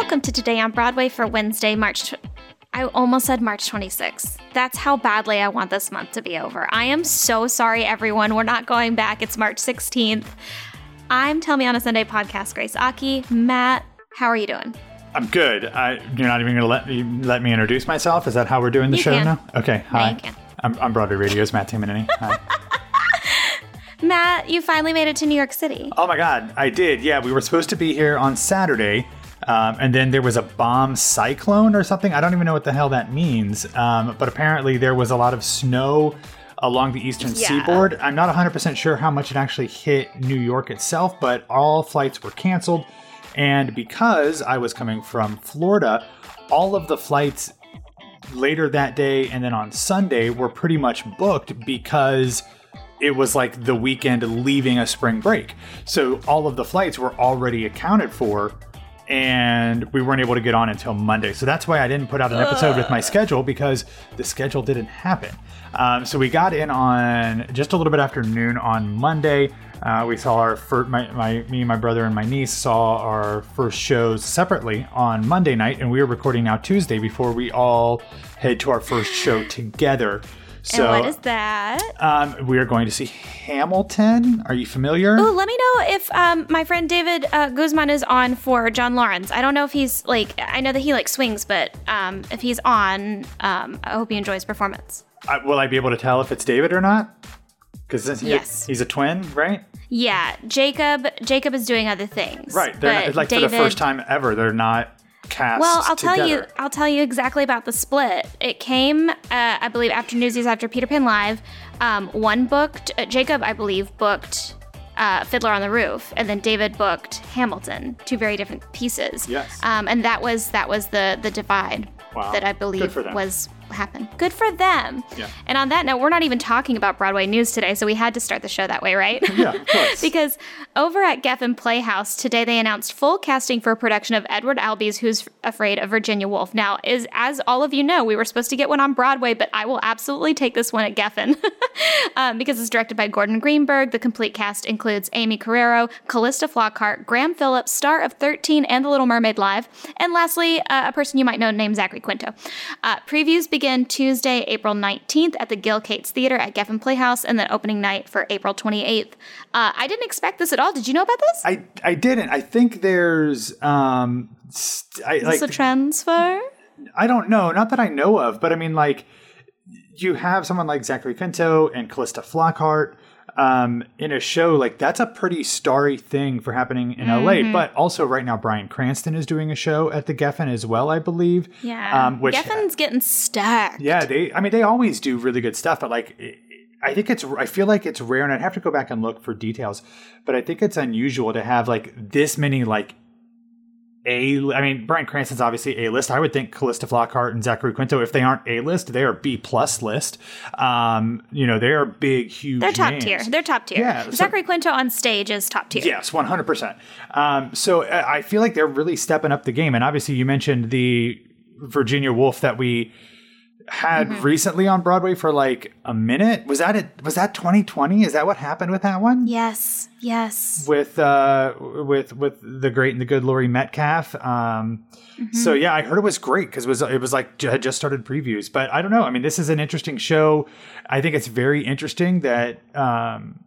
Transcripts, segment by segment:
Welcome to Today on Broadway for Wednesday, March. Tw- I almost said March 26th. That's how badly I want this month to be over. I am so sorry, everyone. We're not going back. It's March 16th. I'm Tell Me on a Sunday podcast, Grace Aki. Matt, how are you doing? I'm good. I, you're not even going to let me let me introduce myself. Is that how we're doing the You show can. now? Okay. Hi. can. I'm, I'm Broadway Radio's Matt Tamanini. Hi. Matt, you finally made it to New York City. oh my God, I did. Yeah, we were supposed to be here on Saturday, um, and then there was a bomb cyclone or something. I don't even know what the hell that means. Um, but apparently there was a lot of snow along the eastern Yeah. seaboard. I'm not 100% sure how much it actually hit New York itself, but all flights were canceled. And because I was coming from Florida, all of the flights later that day and then on Sunday were pretty much booked because it was like the weekend leaving a spring break. So all of the flights were already accounted for and we weren't able to get on until Monday. So that's why I didn't put out an episode with my schedule because the schedule didn't happen. Um, so we got in on just a little bit after noon on Monday. Uh, we saw our first, my, my, me, my brother, and my niece saw our first shows separately on Monday night, and we are recording now Tuesday before we all head to our first show together. So, and what is that? um, we are going to see Hamilton. Are you familiar? Ooh, let me know if um, my friend David uh, Guzman is on for John Laurens. I don't know if he's like, I know that he like swings, but um, if he's on, um, I hope he enjoys performance. Uh, will I be able to tell if it's David or not? Because Yes. he's a twin, right? Yeah, Jacob. Jacob is doing other things. Right. They're not, like David, for the first time ever, they're not cast. Well, I'll tell you. I'll tell you exactly about the split. It came, uh, I believe, after Newsies, after Peter Pan Live. Um, one booked uh, Jacob, I believe, booked uh, Fiddler on the Roof, and then David booked Hamilton. Two very different pieces. Yes. Um, and that was that was the the divide Wow. that I believe was happened. Good for them. Yeah. And on that note, we're not even talking about Broadway news today, so we had to start the show that way, right? Yeah, of course. because over at Geffen Playhouse today, they announced full casting for a production of Edward Albee's Who's Afraid of Virginia Woolf. Now, is as all of you know, we were supposed to get one on Broadway, but I will absolutely take this one at Geffen um, because it's directed by Gordon Greenberg. The complete cast includes Aimee Carrero, Calista Flockhart, Graham Phillips, star of 13 and The Little Mermaid Live, and lastly, uh, a person you might know named Zachary Quinto. Uh, previews begin Tuesday, April 19th at the Gil Cates Theater at Geffen Playhouse, and then opening night for April 28th. Uh, I didn't expect this at all. Did you know about this? I I didn't. I think there's um st- I Is like this a transfer? I don't know, not that I know of, but I mean like you have someone like Zachary Quinto and Calista Flockhart um, in a show like that's a pretty starry thing for happening in Mm-hmm. LA. But also right now, Bryan Cranston is doing a show at the Geffen as well, I believe. Yeah. Um, which Geffen's getting stacked. Yeah, they. I mean, they always do really good stuff, but like, I think it's. I feel like it's rare, and I'd have to go back and look for details. But I think it's unusual to have like this many like. A, I mean, Bryan Cranston's obviously A list. I would think Calista Flockhart and Zachary Quinto, if they aren't A list, they are B plus list. Um, you know, they are big, huge. They're top names. tier. They're top tier. Yeah, so- Zachary Quinto on stage is top tier. Yes, one hundred percent. Um, so uh, I feel like they're really stepping up the game, and obviously you mentioned the Virginia Woolf that we had Mm-hmm. recently on Broadway for like a minute. Was that it? Was that twenty twenty? Is that what happened with that one? Yes. Yes. With uh, with with the great and the good Laurie Metcalf. Um, Mm-hmm. So yeah, I heard it was great because it was it was like had just started previews. But I don't know. I mean, this is an interesting show. I think it's very interesting that um,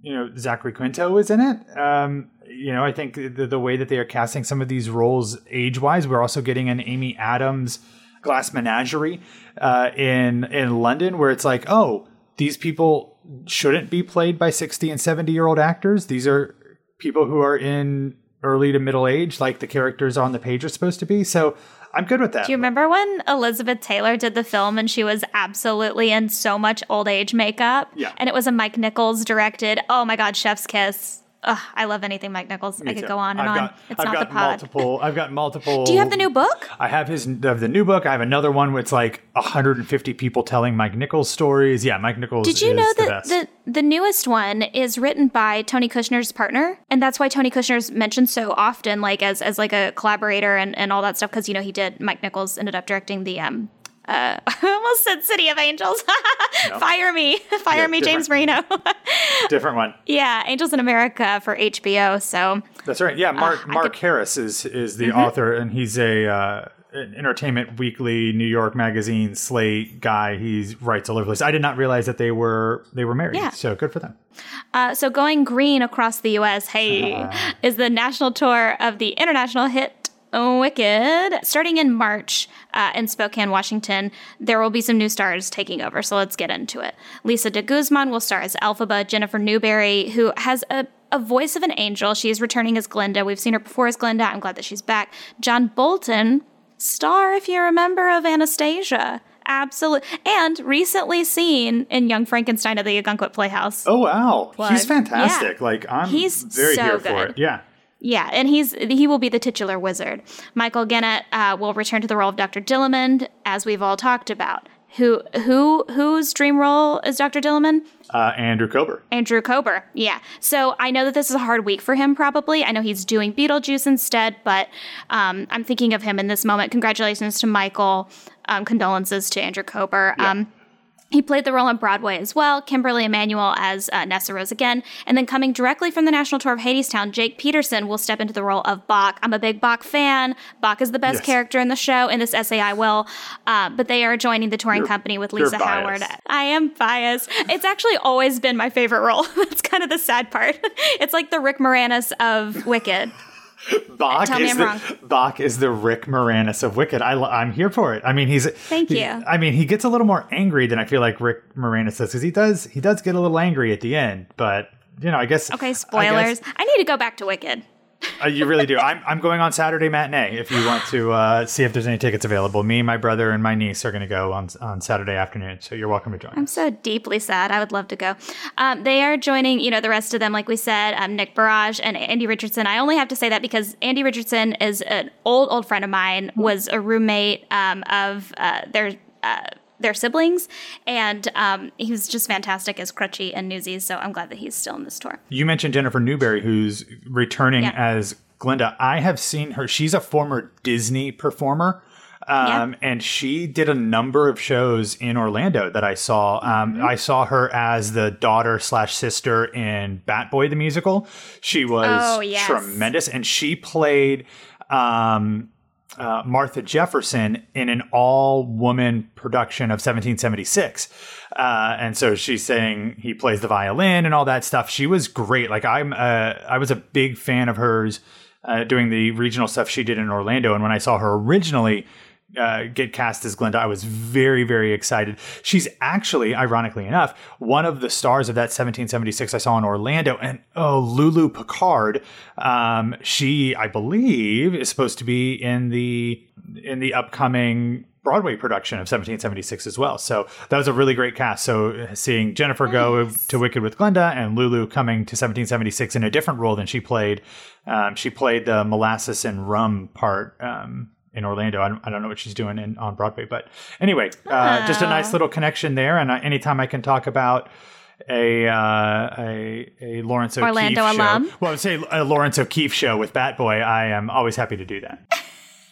you know Zachary Quinto is in it. Um, you know, I think the, the way that they are casting some of these roles age wise, we're also getting an Amy Adams Glass Menagerie uh, in in London, where it's like, oh, these people shouldn't be played by sixty and seventy year old actors. These are people who are in early to middle age, like the characters on the page are supposed to be. So I'm good with that. Do you remember when Elizabeth Taylor did the film and she was absolutely in so much old age makeup? Yeah. And it was a Mike Nichols directed. Oh my God, Chef's Kiss. Ugh, I love anything Mike Nichols. I could too. go on and I've on. Got, it's I've not got the pod. multiple. I've got multiple. Do you have the new book? I have his of the new book. I have another one it's like 150 people telling Mike Nichols stories. Yeah, Mike Nichols. Did you is know the that best. the, the newest one is written by Tony Kushner's partner? And that's why Tony Kushner's mentioned so often, like as as like a collaborator and, and all that stuff, because you know he did Mike Nichols ended up directing the um uh, I almost said City of Angels. Fire me. Fire me, James Marino. Different one. yeah, Angels in America for HBO. So That's right. Yeah, Mark I Mark Harris is is the Mm-hmm. author, and he's a uh, an Entertainment Weekly, New York Magazine, Slate guy. He writes all over the place. I did not realize that they were they were married. Yeah. So good for them. Uh, so going green across the U.S. Hey, is the national tour of the international hit Wicked. Starting in March uh, in Spokane, Washington, there will be some new stars taking over. So let's get into it. Lissa deGuzman will star as Elphaba. Jennafer Newberry, who has a a voice of an angel. She is returning as Glinda. We've seen her before as Glinda. I'm glad that she's back. John Bolton, star, if you remember, of Anastasia. Absolutely. And recently seen in Young Frankenstein at the Ogunquit Playhouse. Oh wow, Plug. he's fantastic. Yeah. Like I'm He's very so here for good. it. Yeah. Yeah, and he's he will be the titular wizard. Michael Genet uh, will return to the role of Dr. Dillamond, as we've all talked about. Who who whose dream role is Dr. Dillamond? Uh, Andrew Kober. Andrew Kober. Yeah. So I know that this is a hard week for him. Probably. I know he's doing Beetlejuice instead, but um, I'm thinking of him in this moment. Congratulations to Michael. Um, condolences to Andrew Kober. Um, he played the role on Broadway as well. Kimberly Immanuel as uh, Nessarose again. And then coming directly from the national tour of Hadestown, Jake Peterson will step into the role of Boq. I'm a big Boq fan. Boq is the best Yes. character in the show. In this essay, I will. Uh, but they are joining the touring You're- company with Lisa Howard. I am biased. It's actually always been my favorite role. That's kind of the sad part. It's like the Rick Moranis of Wicked. Boq Tell me is I'm the wrong. Boq is the Rick Moranis of Wicked. I, am here for it. I mean, he's Thank he- you. I mean, he gets a little more angry than I feel like Rick Moranis does because he does he does get a little angry at the end. But you know, I guess Okay, I spoilers. guess- I, need to go back to Wicked. Uh, you really do. I'm, I'm going on Saturday matinee if you want to uh, see if there's any tickets available. Me, my brother, and my niece are going to go on on Saturday afternoon. So you're welcome to join. I'm so deeply sad. I would love to go. Um, they are joining, you know, the rest of them, like we said, um, Nick Barrage and Andy Richardson. I only have to say that because Andy Richardson is an old, old friend of mine, was a roommate um, of uh, their. Uh, their siblings, and um, he was just fantastic as Crutchie and Newsies. So I'm glad that he's still in this tour. You mentioned Jennafer Newberry, who's returning Yeah. as Glinda. I have seen her. She's a former Disney performer. Um, And she did a number of shows in Orlando that I saw. Um, Mm-hmm. I saw her as the daughter slash sister in Bat Boy the musical. She was Oh, yes. tremendous, and she played um, uh, Martha Jefferson in an all woman production of 1776. Uh, and so she's saying he plays the violin and all that stuff. She was great. Like I'm, uh, I was a big fan of hers uh, doing the regional stuff she did in Orlando. And when I saw her originally uh, get cast as Glinda, I was very, very excited. She's actually, ironically enough, one of the stars of that 1776 I saw in Orlando. And oh, Lulu Picart, um, she, I believe, is supposed to be in the in the upcoming Broadway production of 1776 as well. So that was a really great cast. So uh, seeing Jennafer go to Wicked with Glinda and Lulu coming to 1776 in a different role than she played. Um, she played the molasses and rum part. Um, in Orlando, I don't, I don't know what she's doing in, on Broadway, but anyway, uh, just a nice little connection there. And anytime I can talk about a uh, a, a Laurence O'Keefe Orlando show, alum? well, I would say a Laurence O'Keefe show with Bat Boy, I am always happy to do that.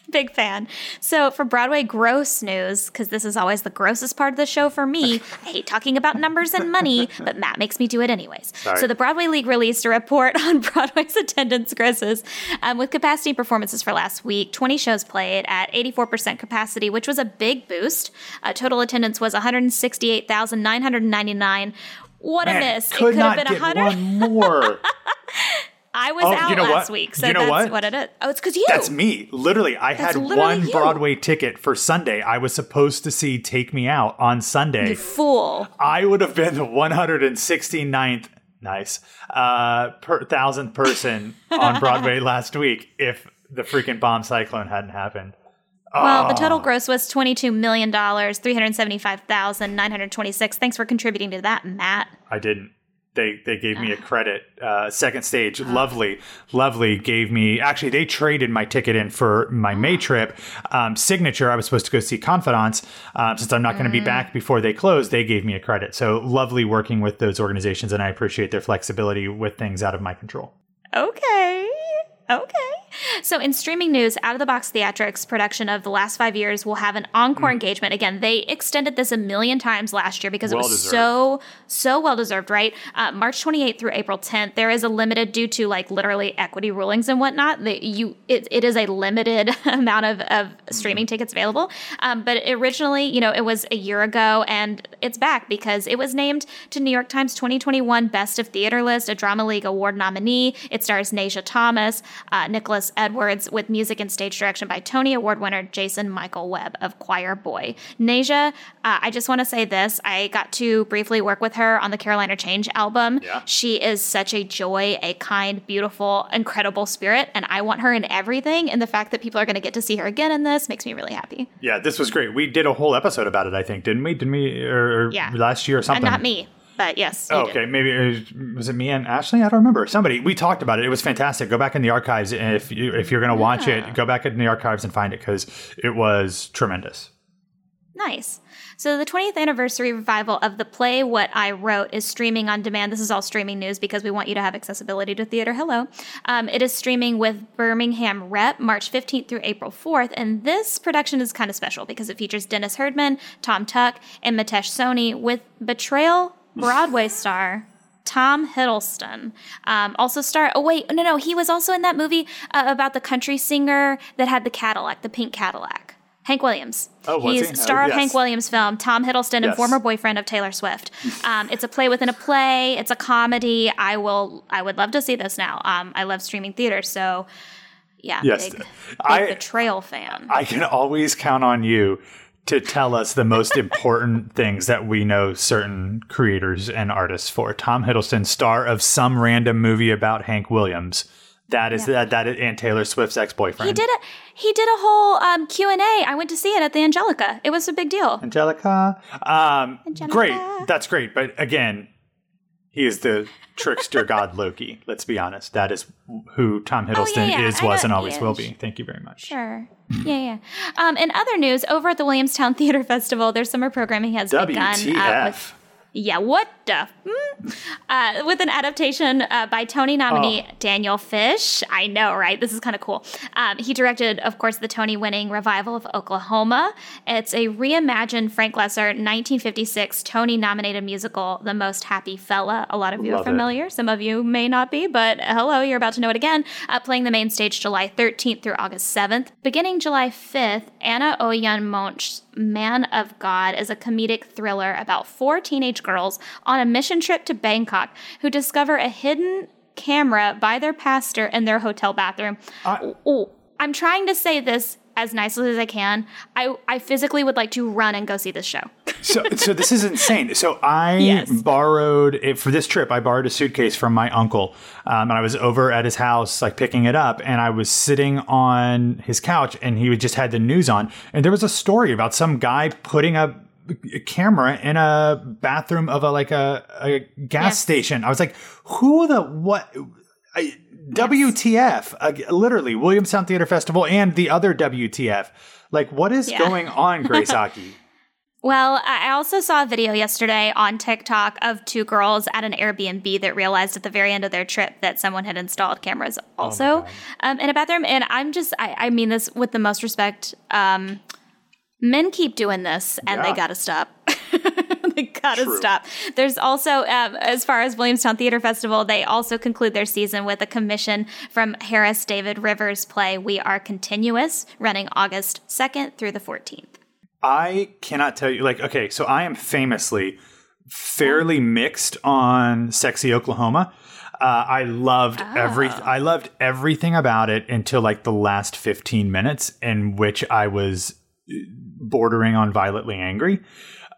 Big fan. So for Broadway gross news, because this is always the grossest part of the show for me, I hate talking about numbers and money, but Matt makes me do it anyways. Sorry. So the Broadway League released a report on Broadway's attendance grosses um, with capacity performances for last week. 20 shows played at 84% capacity, which was a big boost. Uh, total attendance was 168,999. What a miss. Could it could have not been get 100. one more. I was Oh, out you know last what? week, so You know that's what? what? it is. Oh, it's because you. That's me. Literally, I had literally one you. Broadway ticket for Sunday. I was supposed to see Take Me Out on Sunday. You fool. I would have been the 169th, nice, uh, per thousandth person on Broadway last week if the freaking bomb cyclone hadn't happened. Well, the Ah. total gross was $22 million, 375,926. Thanks for contributing to that, Matt. I didn't. They they gave Ah. me a credit. Uh, second stage, lovely, lovely gave me. Actually, they traded my ticket in for my Ah. May trip. Um, signature. I was supposed to go see Confidants. Um, since I'm not going to be back before they close, they gave me a credit. So lovely working with those organizations, and I appreciate their flexibility with things out of my control. Okay. Okay. So, in streaming news, Out of the Box Theatrics production of the last five years will have an encore engagement. Again, they extended this a million times last year because it was Well-deserved. so, so well deserved, right? Uh, March 28th through April 10th. There is a limited, due to like literally equity rulings and whatnot, that you it, it is a limited amount of, of streaming tickets available. Um, but originally, you know, it was a year ago and it's back because it was named to New York Times 2021 Best of Theater list, a Drama League Award nominee. It stars Nasia Thomas, uh, Nicholas Edwards, with music and stage direction by Tony Award winner Jason Michael Webb of Choir Boy. Nasia, uh, I just want to say this. I got to briefly work with her on the Caroline, or Change album. Yeah. She is such a joy, a kind, beautiful, incredible spirit, and I want her in everything. And the fact that people are going to get to see her again in this makes me really happy. Yeah, this was great. We did a whole episode about it, I think, didn't we? Didn't we? Or, or Yeah. last year or And something? not me, but yes. Oh, okay, maybe it was, was it me and Ashley? I don't remember. Somebody we talked about it. It was fantastic. Go back in the archives, and if you if you're going to watch Yeah. it, go back in the archives and find it because it was tremendous. Nice. So the 20th anniversary revival of the play What I Wrote is streaming on demand. This is all streaming news because we want you to have accessibility to theater. Hello. Um, it is streaming with Birmingham Rep March 15th through April 4th. And this production is kind of special because it features Dennis Herdman, Thom Tuck, and Mitesh Soni with Betrayal Broadway star Tom Hiddleston. Um, also star. Oh wait, no, no, he was also in that movie uh, about the country singer that had the Cadillac, the pink Cadillac. Hank Williams. Oh, was He's he? star Oh, of yes. Hank Williams film, Tom Hiddleston, and former boyfriend of Taylor Swift. Um, it's a play within a play. It's a comedy. I will. I would love to see this now. Um, I love streaming theater, so yeah, Yes. big, big I- betrayal fan. I can always count on you to tell us the most important things that we know certain creators and artists for. Tom Hiddleston, star of some random movie about Hank Williams. That is that that is and Taylor Swift's ex boyfriend. he did a he did a whole um, Q and A. I went to see it at the Angelika. It was a big deal. Angelika. Um, Angelika. Great. That's great. But again, he is the trickster god Loki. Let's be honest. That is who Tom Hiddleston Oh, yeah. is, I was, and always will be. Thank you very much. Sure. Yeah, yeah. Um, in other news, over at the Williamstown Theater Festival, their summer programming has begun. Uh, with, yeah, what the? Hmm? Uh, with an adaptation uh, by Tony nominee Oh. Daniel Fish. I know, right? This is kind of cool. Um, he directed, of course, the Tony winning revival of Oklahoma. It's a reimagined Frank Loesser 1956 Tony nominated musical, The Most Happy Fella. A lot of you Love are it. familiar. Some of you may not be, but hello, you're about to know it again. Uh, playing the main stage July 13th through August 7th. Beginning July 5th, Anna Ouyang Moench's Man of God is a comedic thriller about four teenage girls on a mission trip to Bangkok who discover a hidden camera by their pastor in their hotel bathroom. I- oh, I'm trying to say this as nicely as I can. I, I physically would like to run and go see this show. so so this is insane. So I Yes. borrowed it for this trip. I borrowed a suitcase from my uncle, um, and I was over at his house, like picking it up, and I was sitting on his couch, and he just had the news on, and there was a story about some guy putting a camera in a bathroom of a like a, a gas station. I was like, who the what? I, WTF? Uh, literally, Williamstown Theater Festival and the other WTF. Like, what is Yeah. going on, Grace Aki? Well, I also saw a video yesterday on TikTok of two girls at an Airbnb that realized at the very end of their trip that someone had installed cameras also um, in a bathroom. And I'm just, I, I mean this with the most respect. Um, men keep doing this and Yeah. they gotta stop. they gotta True. stop. There's also, um, as far as Williamstown Theater Festival, they also conclude their season with a commission from Harrison David Rivers' play We Are Continuous, running August 2nd through the 14th. I cannot tell you. Like, okay, so I am famously fairly mixed on Sexy Oklahoma. Uh, I loved every. I loved everything about it until like the last fifteen minutes, in which I was bordering on violently angry.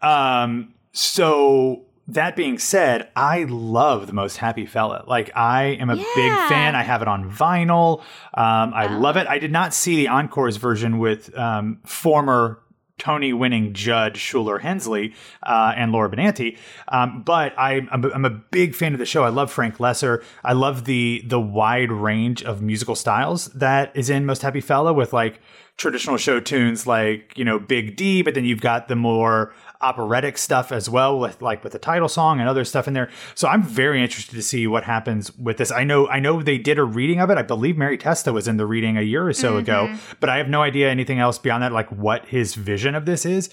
Um, so that being said, I love the most happy fella. Like I am a big fan. I have it on vinyl. Um, I love it. I did not see the encores version with um, former Tony winning judge Shuler Hensley uh, and Laura Benanti. Um, but I, I'm, a, I'm a big fan of the show. I love Frank Loesser. I love the the wide range of musical styles that is in Most Happy Fella with like traditional show tunes like you know Big D, but then you've got the more operatic stuff as well with like with the title song and other stuff in there. So I'm very interested to see what happens with this. I know I know they did a reading of it. I believe Mary Testa was in the reading a year or so mm-hmm. ago, but I have no idea anything else beyond that, like what his vision of this is.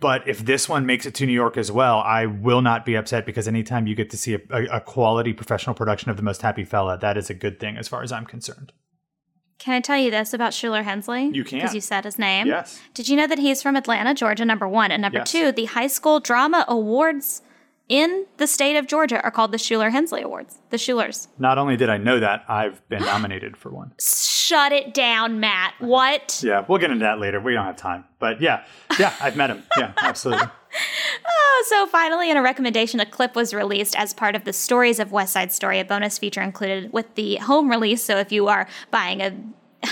But if this one makes it to New York as well, I will not be upset because anytime you get to see a, a, a quality professional production of The Most Happy Fella, that is a good thing as far as I'm concerned. Can I tell you this about Shuler Hensley? You can. Because you said his name. Yes. Did you know that he's from Atlanta, Georgia, number one? And number yes. two, the high school drama awards in the state of Georgia are called the Shuler Hensley Awards. The Shulers. Not only did I know that, I've been nominated for one. Shut it down, Matt. What? Yeah, we'll get into that later. We don't have time. But yeah, yeah, I've met him. Yeah, absolutely. oh, so finally, in a recommendation, a clip was released as part of the Stories of West Side Story, a bonus feature included with the home release. So if you are buying a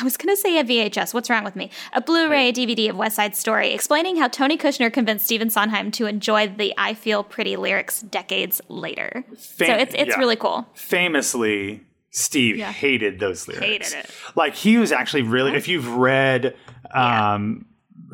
I was going to say a VHS. What's wrong with me? A Blu-ray DVD of West Side Story, explaining how Tony Kushner convinced Stephen Sondheim to enjoy the "I Feel Pretty" lyrics decades later. Fam- so it's it's yeah. really cool. Famously, Steve yeah. hated those lyrics. Hated it. Like he was actually really. If you've read. Um.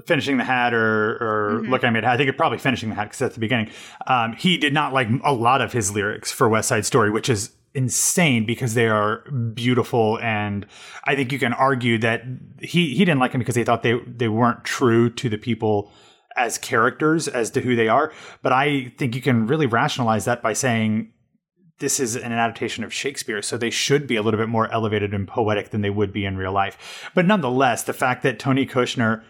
Finishing the Hat or, or mm-hmm. Look I Made Hat. I think it probably Finishing the Hat because at the beginning. Um, he did not like a lot of his lyrics for West Side Story, which is insane because they are beautiful and I think you can argue that he he didn't like them because he thought they they weren't true to the people as characters as to who they are but I think you can really rationalize that by saying this is an adaptation of Shakespeare, so they should be a little bit more elevated and poetic than they would be in real life. But nonetheless, the fact that Tony Kushner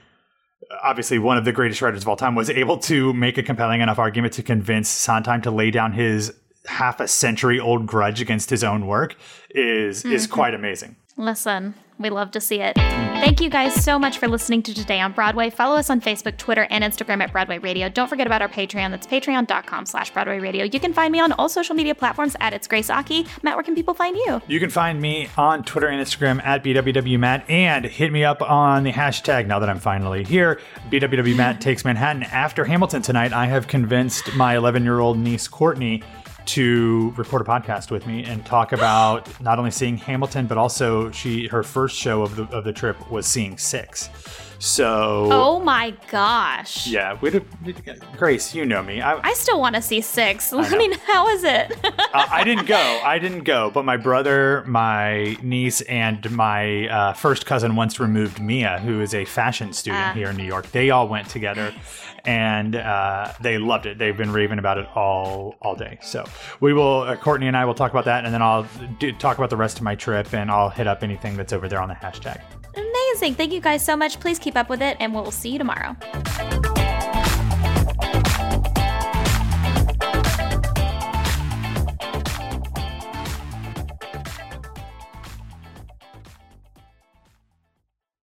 obviously one of the greatest writers of all time, was able to make a compelling enough argument to convince Sondheim to lay down his half a century old grudge against his own work is mm-hmm. is quite amazing. Listen, we love to see it. Thank you guys so much for listening to Today on Broadway. Follow us on Facebook, Twitter, and Instagram at Broadway Radio. Don't forget about our Patreon. That's patreon.com slash Broadway Radio. You can find me on all social media platforms at It's Grace Aki. Matt, where can people find you? You can find me on Twitter and Instagram at BWWMatt and hit me up on the hashtag now that I'm finally here. BWWMatt takes Manhattan. After Hamilton tonight, I have convinced my 11 year old niece, Courtney, to record a podcast with me and talk about not only seeing Hamilton, but also she her first show of the of the trip was seeing Six. So. Oh my gosh. Yeah, we Grace, you know me. I, I still want to see Six. I, I mean, how is it? uh, I didn't go. I didn't go, but my brother, my niece, and my uh, first cousin once removed Mia, who is a fashion student uh, here in New York. They all went together and uh, they loved it. They've been raving about it all all day. So we will, uh, Courtney and I will talk about that, and then I'll do, talk about the rest of my trip, and I'll hit up anything that's over there on the hashtag. Amazing! Thank you guys so much. Please keep up with it, and we'll see you tomorrow.